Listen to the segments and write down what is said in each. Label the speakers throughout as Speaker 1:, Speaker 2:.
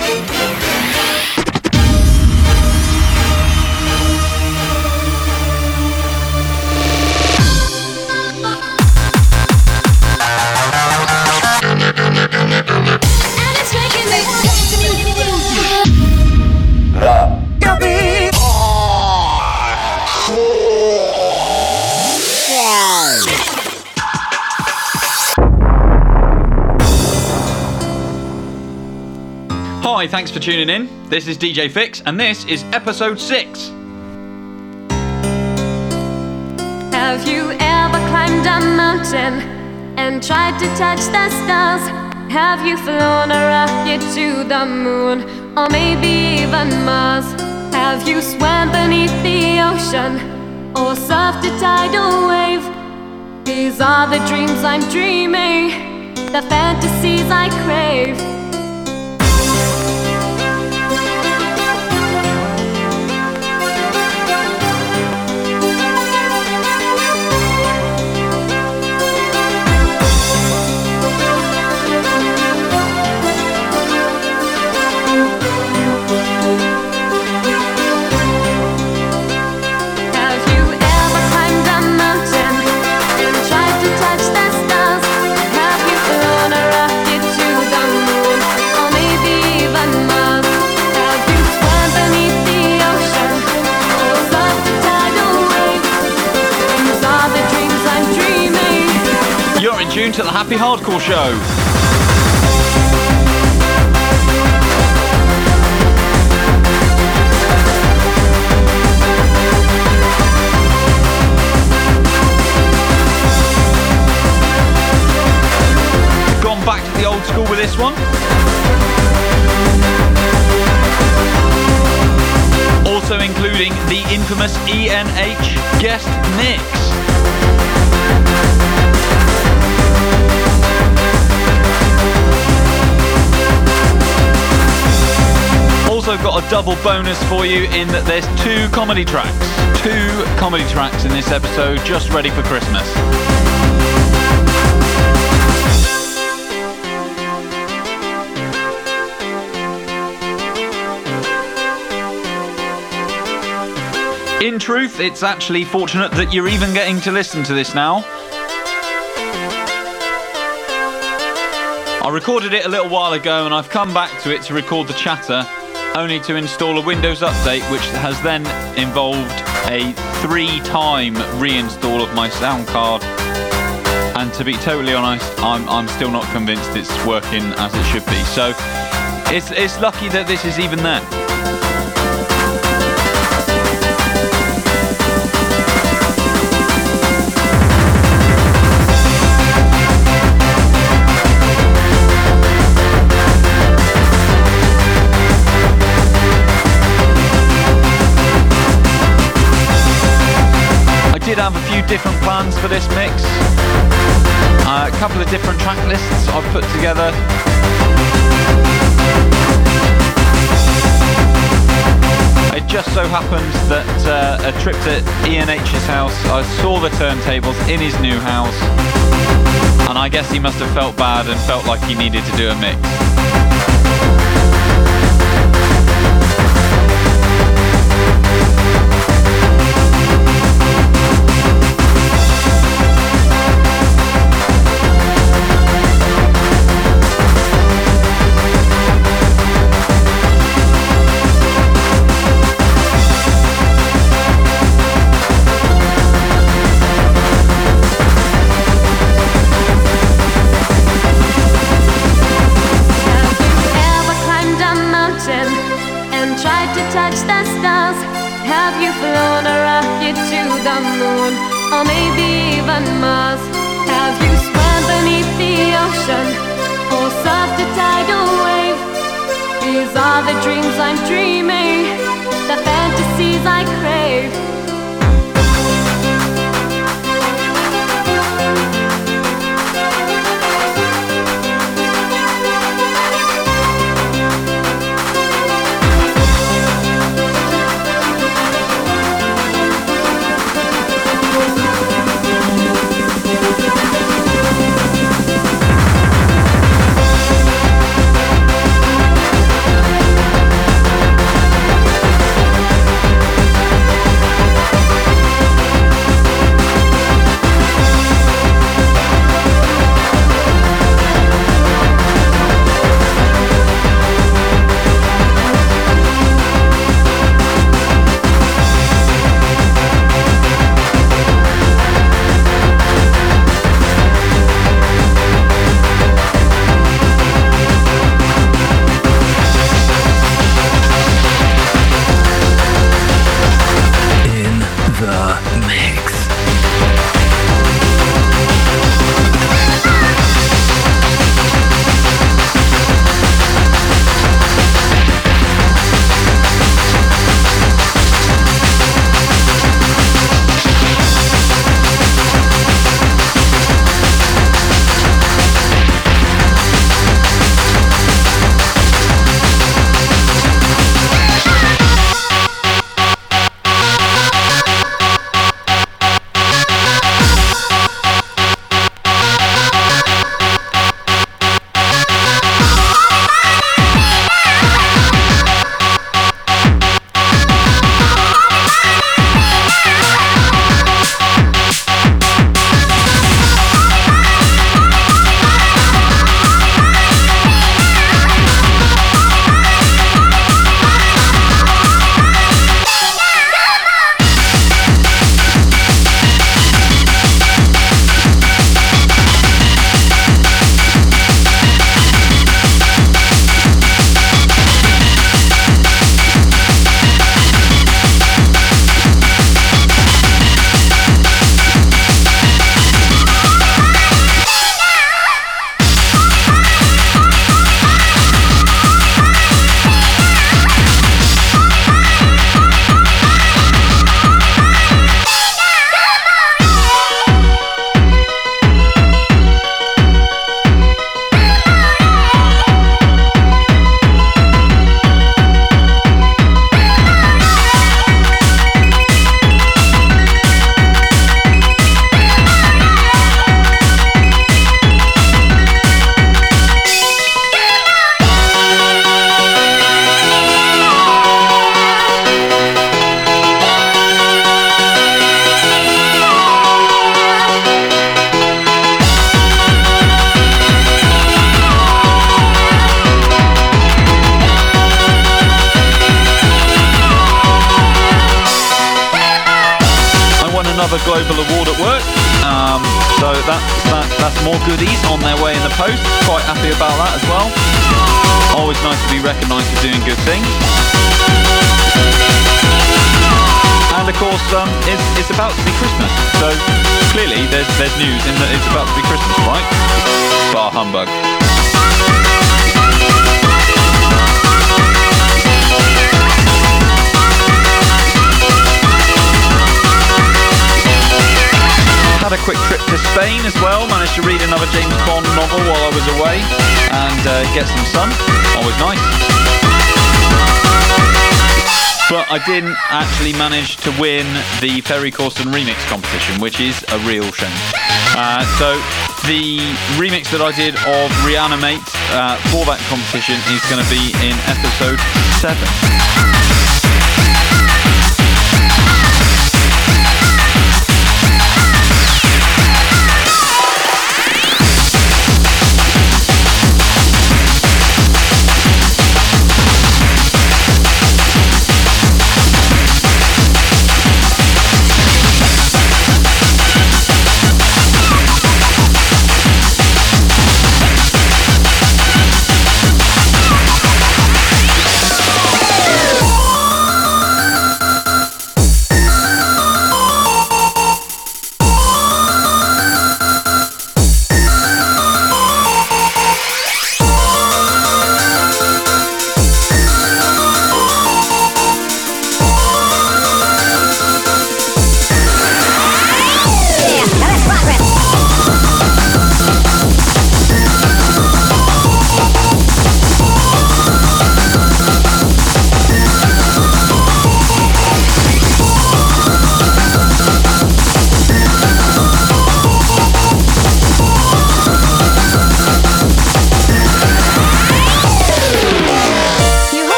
Speaker 1: Hi, thanks for tuning in. This is DJ Fix, and this is episode 6.
Speaker 2: Have you ever climbed a mountain and tried to touch the stars? Have you flown a rocket to the moon or maybe even Mars? Have you swam beneath the ocean or surfed a tidal wave? These are the dreams I'm dreaming, the fantasies I crave.
Speaker 1: The Happy Hardcore Show. Gone back to the old school with this one. Also including the infamous IanH guest mix. Also got a double bonus for you in that there's two comedy tracks. Two comedy tracks in this episode just ready for Christmas. In truth, it's actually fortunate that you're even getting to listen to this now. I recorded it a little while ago and I've come back to it to record the chatter, only to install a Windows update, which has then involved a three time reinstall of my sound card. And to be totally honest, I'm, I'm still not convinced it's working as it should be. So it's, it's lucky that this is even there. Have a few different plans for this mix. Uh, a couple of different track lists I've put together. It just so happens that uh, a trip to IanH's house, I saw the turntables in his new house, and I guess he must have felt bad and felt like he needed to do a mix. Another global award at work. Um, so that, that, that's more goodies on their way in the post. Quite happy about that as well. Always nice to be recognised for doing good things. And of course, um, it's, it's about to be Christmas. So clearly there's, there's news in that it's about to be Christmas, right? Bar humbug. Had a quick trip to Spain as well. Managed to read another James Bond novel while I was away and uh, get some sun. Always nice. But I didn't actually manage to win the Ferry Corsten remix competition, which is a real shame. Uh, so the remix that I did of Reanimate uh, for that competition is going to be in episode 7.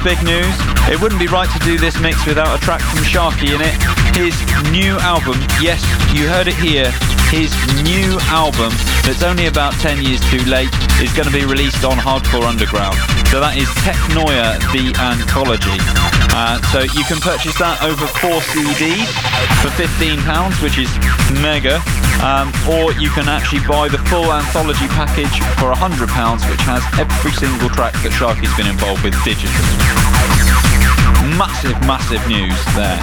Speaker 1: Of big news. It wouldn't be right to do this mix without a track from Sharkey in it. His new album, yes, you heard it here, his new album that's only about 10 years too late is going to be released on Hardcore Underground. So that is Technoia The Anthology. Uh, so you can purchase that over four CDs for £15, which is mega. Um, or you can actually buy the full anthology package for £100, which has every single track that Sharkey's been involved with digitally. Massive, massive news there.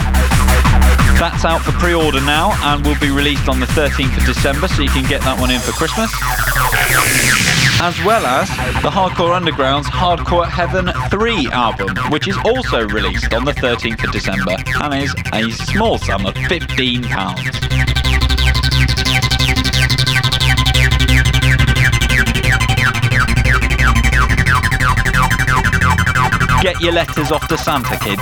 Speaker 1: That's out for pre-order now and will be released on the 13th of December, so you can get that one in for Christmas. As well as the Hardcore Underground's Hardcore Heaven 3 album, which is also released on the 13th of December and is a small sum of £15. Get your letters off to Santa, kids.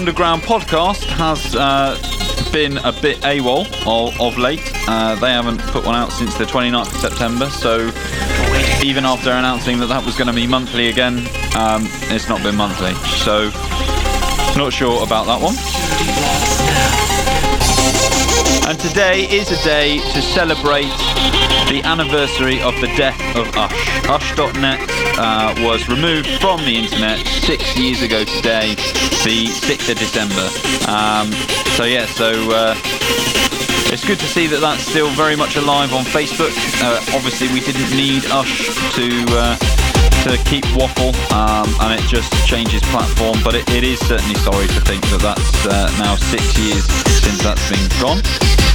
Speaker 1: Underground podcast has uh, been a bit AWOL of, of late. Uh, they haven't put one out since the 29th of September, so even after announcing that that was going to be monthly again, um, it's not been monthly. So, not sure about that one.
Speaker 3: And today is a day to celebrate the anniversary of the death of Ush. Ush.net uh, was removed from the internet six years ago today, the 6th of December. Um, so, yeah, so. Uh, it's good to see that that's still very much alive on Facebook. Uh, obviously, we didn't need Ush to uh, to keep Waffle, um, and it just changes platform. But it, it is certainly sorry to think that that's uh, now six years since that's been gone.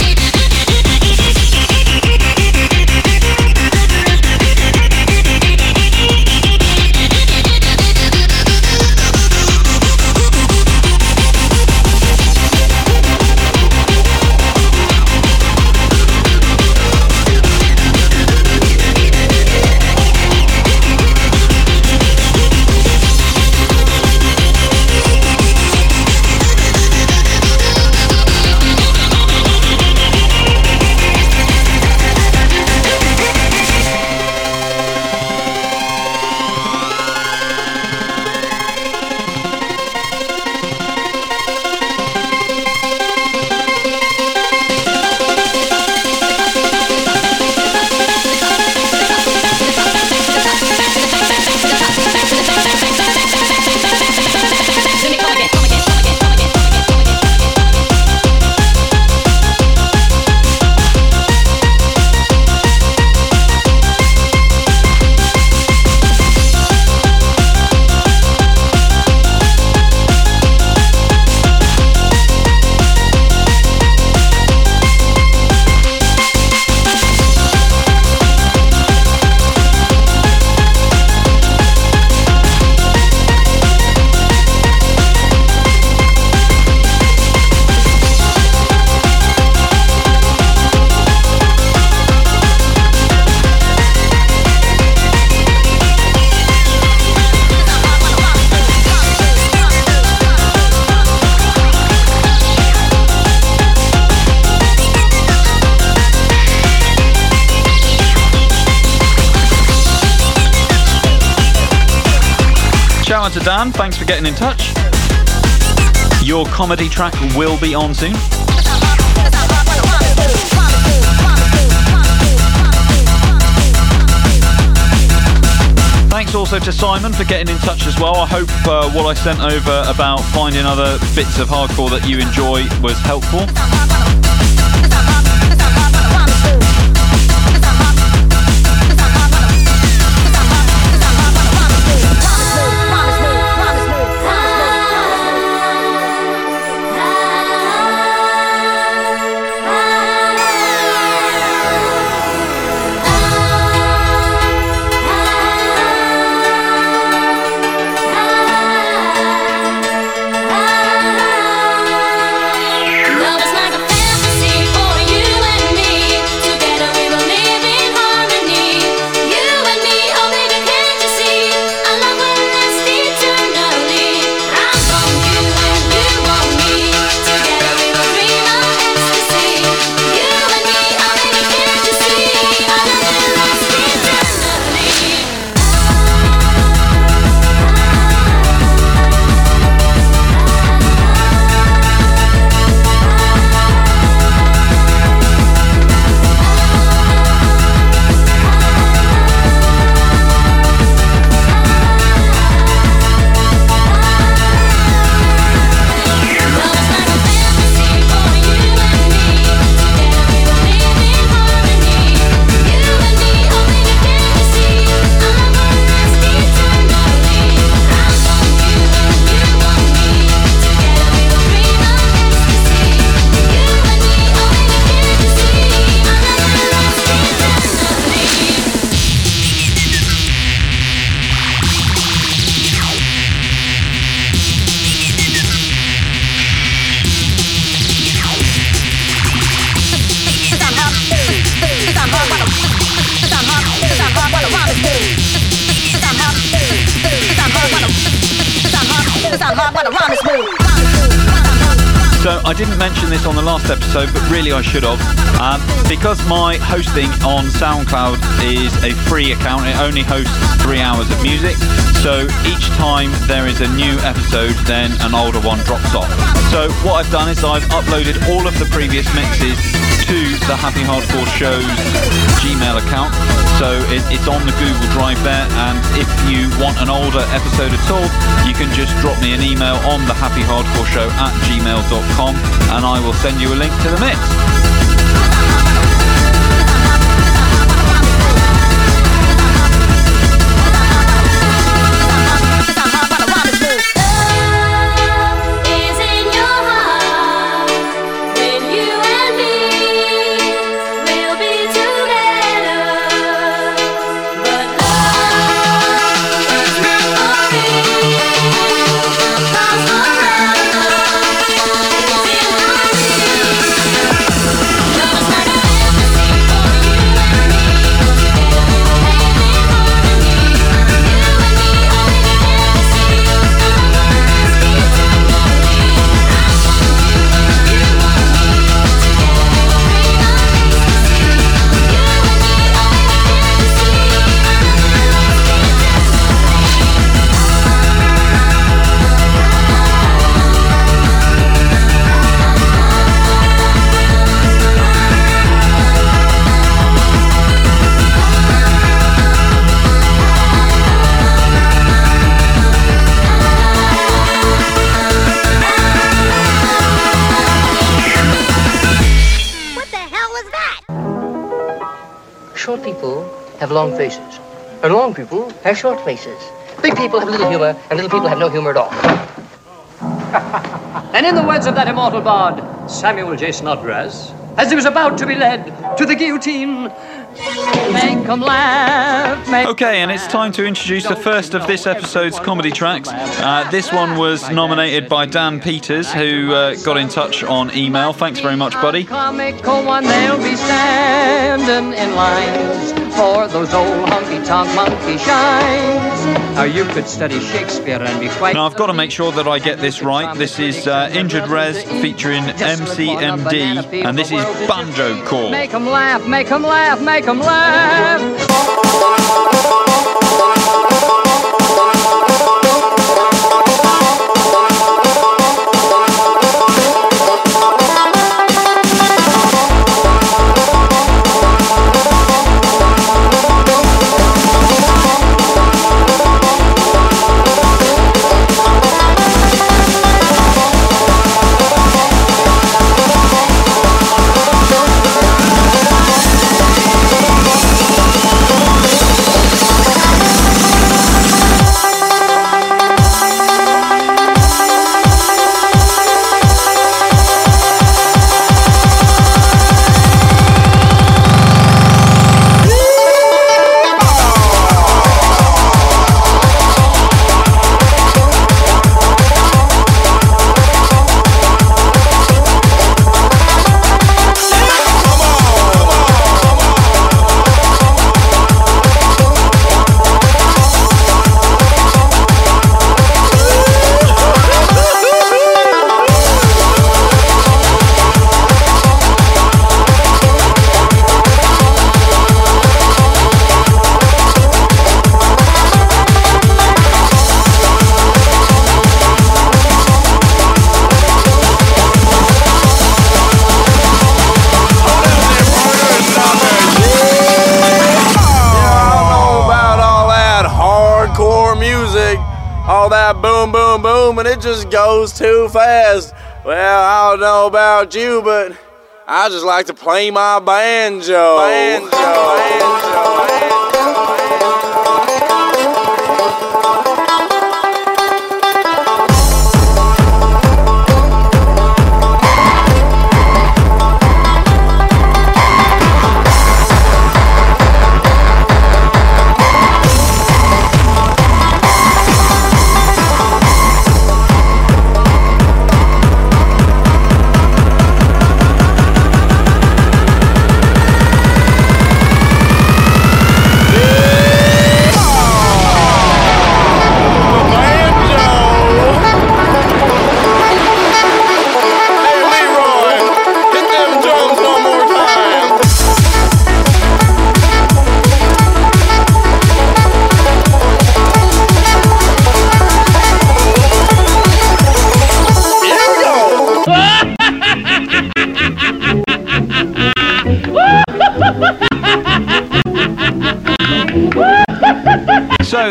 Speaker 3: To Dan. Thanks for getting in touch. Your comedy track will be on soon. Thanks also to Simon for getting in touch as well. I hope uh, what I sent over about finding other bits of hardcore that you enjoy was helpful. Really I should have. Um, because my hosting on SoundCloud is a free account, it only hosts three hours of music.
Speaker 1: So each time there is a new episode, then an older one drops off. So what I've done is I've uploaded all of the previous mixes to the Happy Hardcore Show's Gmail account. So it, it's on the Google Drive there, and if you want an older episode at all, you can just drop me an email on the Happy Hardcore Show at gmail.com, and I will send you a link to the mix.
Speaker 4: Have short faces. Big people have little humor, and little people have no humor at all. and in the words of that immortal bard, Samuel J. Snodgrass, as he was about to be led to the guillotine, laugh. Make
Speaker 1: okay, and it's time to introduce the first of this episode's comedy tracks. Uh, this one was nominated by Dan Peters, who uh, got in touch on email. Thanks very much, buddy.
Speaker 4: Comical one, they'll be standing in lines for those old honky-tonk monkey shines. Now you could study Shakespeare and be quite.
Speaker 1: Now I've got to make sure that I get this right. This is uh, Injured Res featuring MCMD, and this is Banjo Core.
Speaker 4: Make them laugh, make them laugh, make them laugh.
Speaker 5: I just like to play my banjo. Banjo. banjo.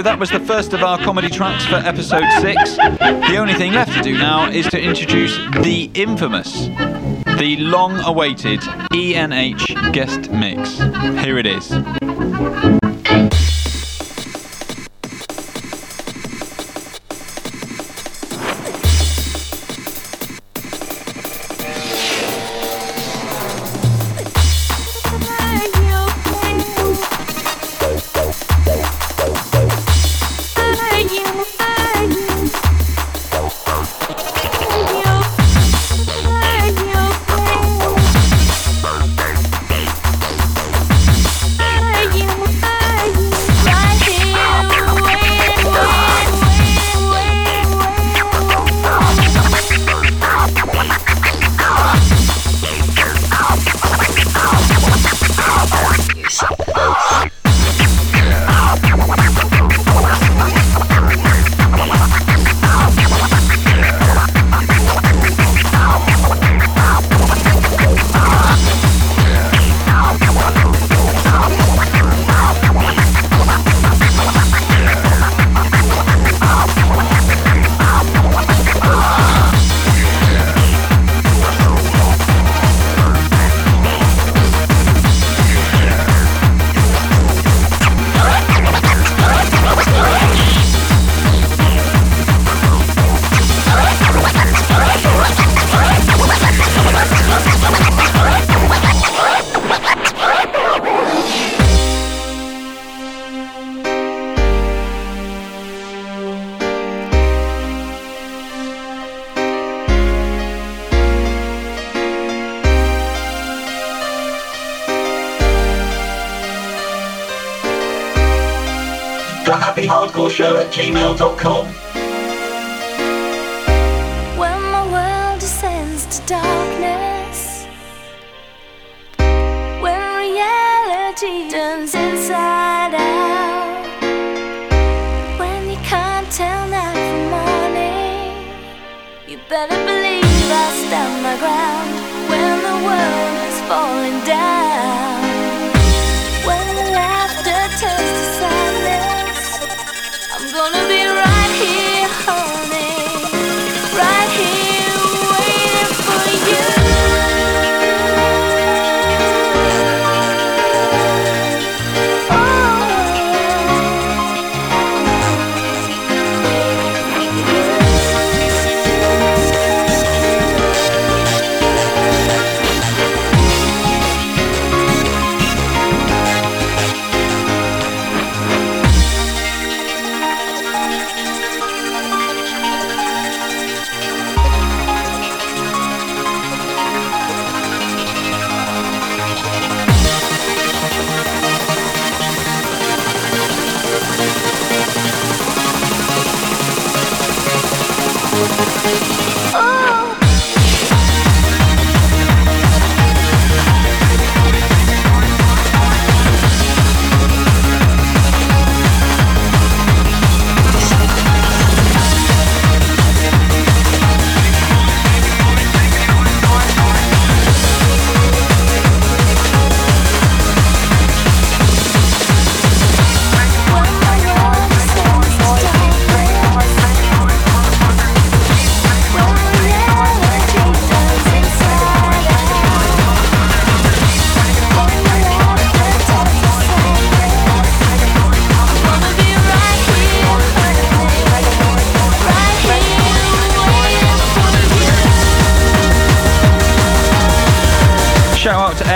Speaker 3: That was the first of our comedy tracks for episode six. The only thing left to do now is to introduce the infamous, the long awaited IanH guest mix. Here it is.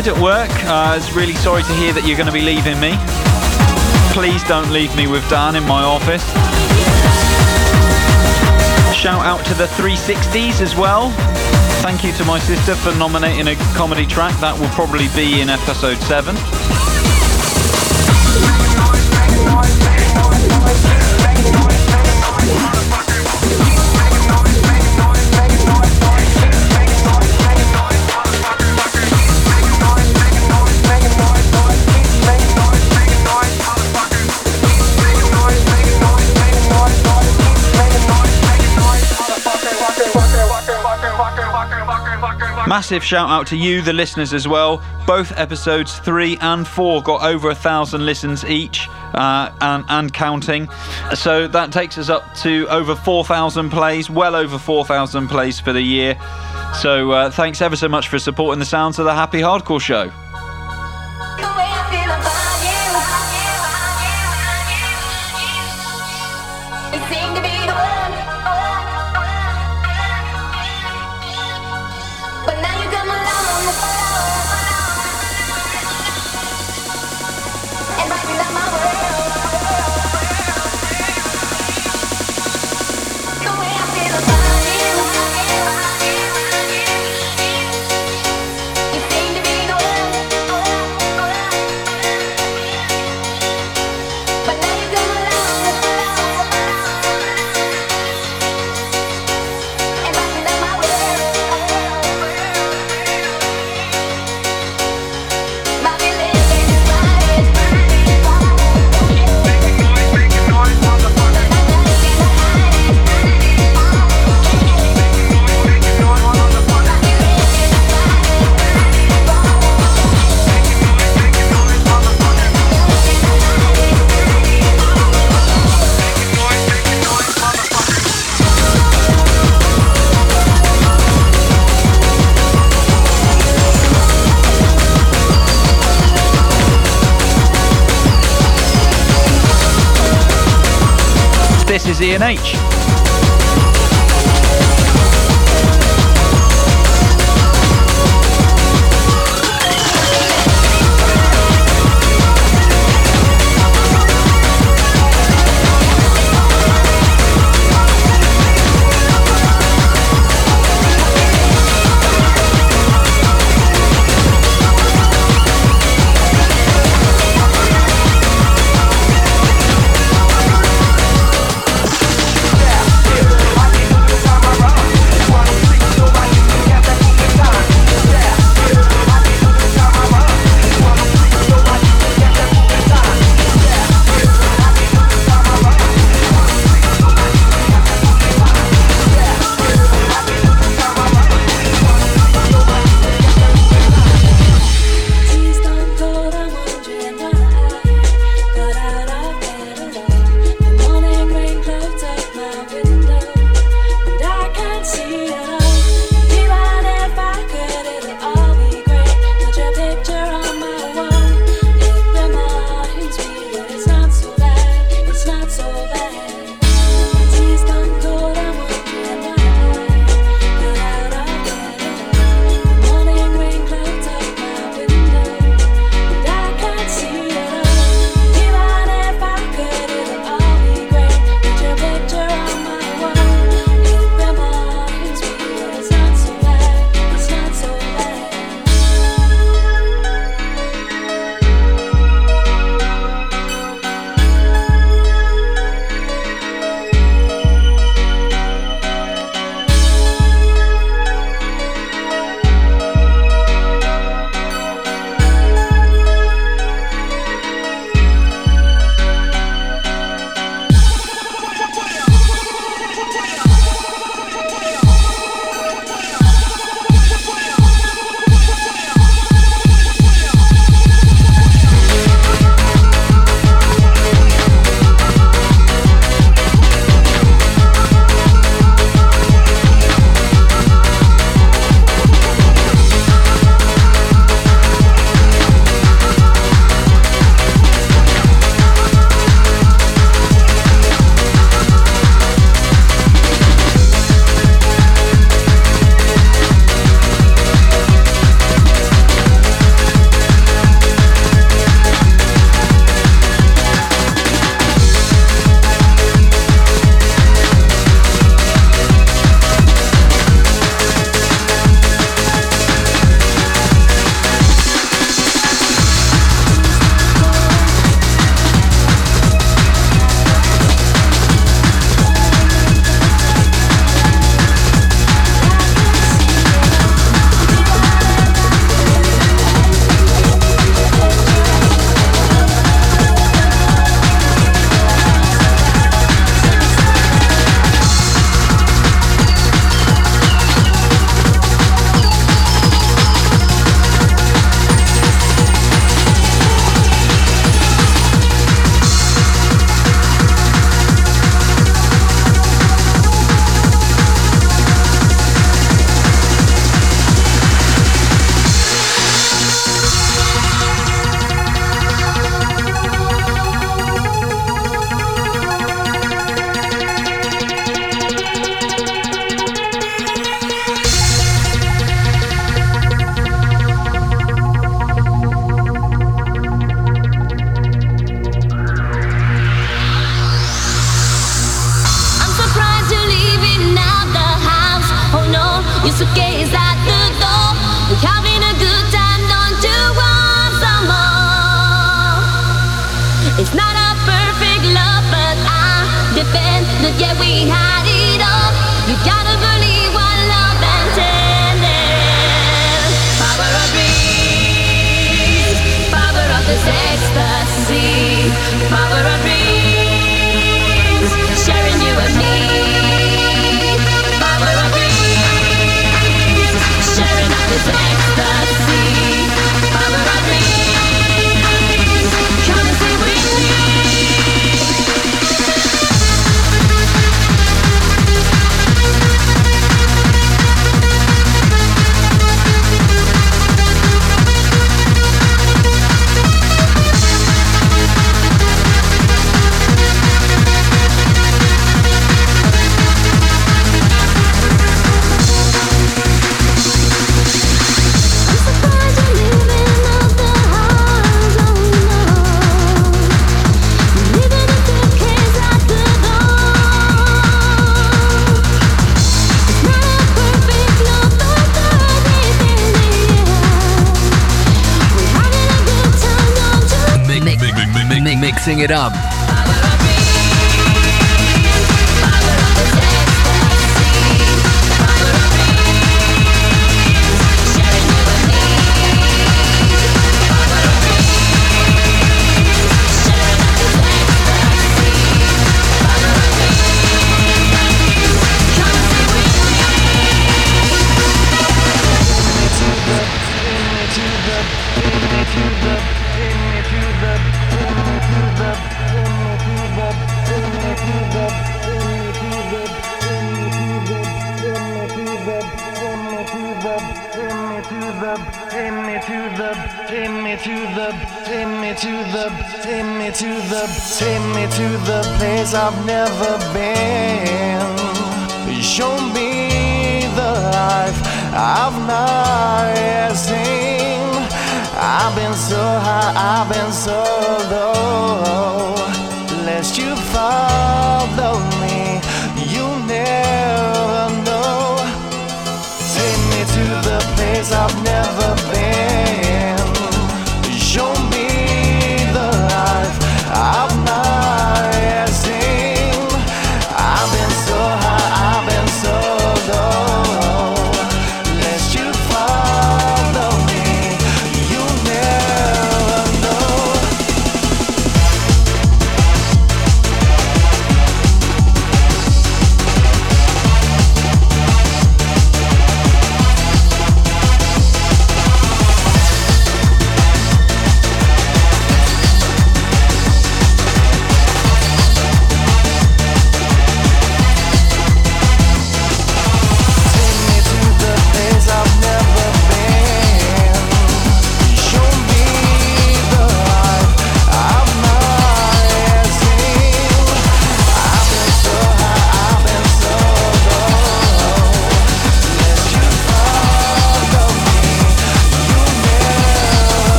Speaker 3: Ed at work. Uh, I was really sorry to hear that you're going to be leaving me. Please don't leave me with Dan in my office. Shout out to the 360s as well. Thank you to my sister for nominating a comedy track. That will probably be in episode 7.
Speaker 6: Massive shout out to you, the listeners, as well. Both episodes three and four got over a thousand listens each uh, and, and counting. So that takes us up to over 4,000 plays, well over 4,000 plays for the year. So uh, thanks ever so much for supporting the sounds of the Happy Hardcore Show.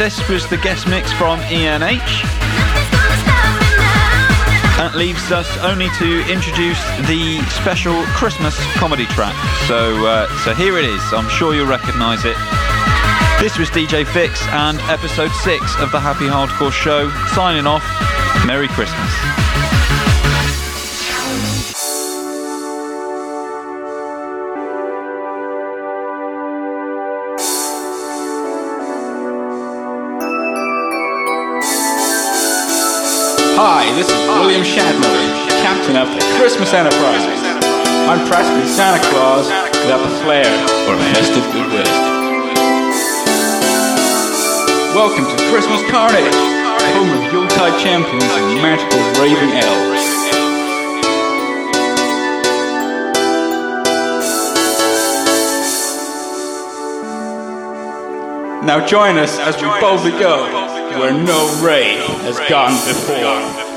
Speaker 2: This
Speaker 1: was the guest mix from IanH. It leaves us only to introduce the special Christmas comedy track. So, uh, so here it is. I'm sure you'll recognise it. This was DJ Fix and episode six of the Happy Hardcore Show. Signing off. Merry Christmas.
Speaker 7: This is William Shatner, captain of the Christmas Enterprise. I'm practically Santa Claus without the flair or a festive goodwill. Welcome to Christmas Carnage, home of Yuletide champions and magical raving elves. Now join us as we boldly go where no ray has gone before.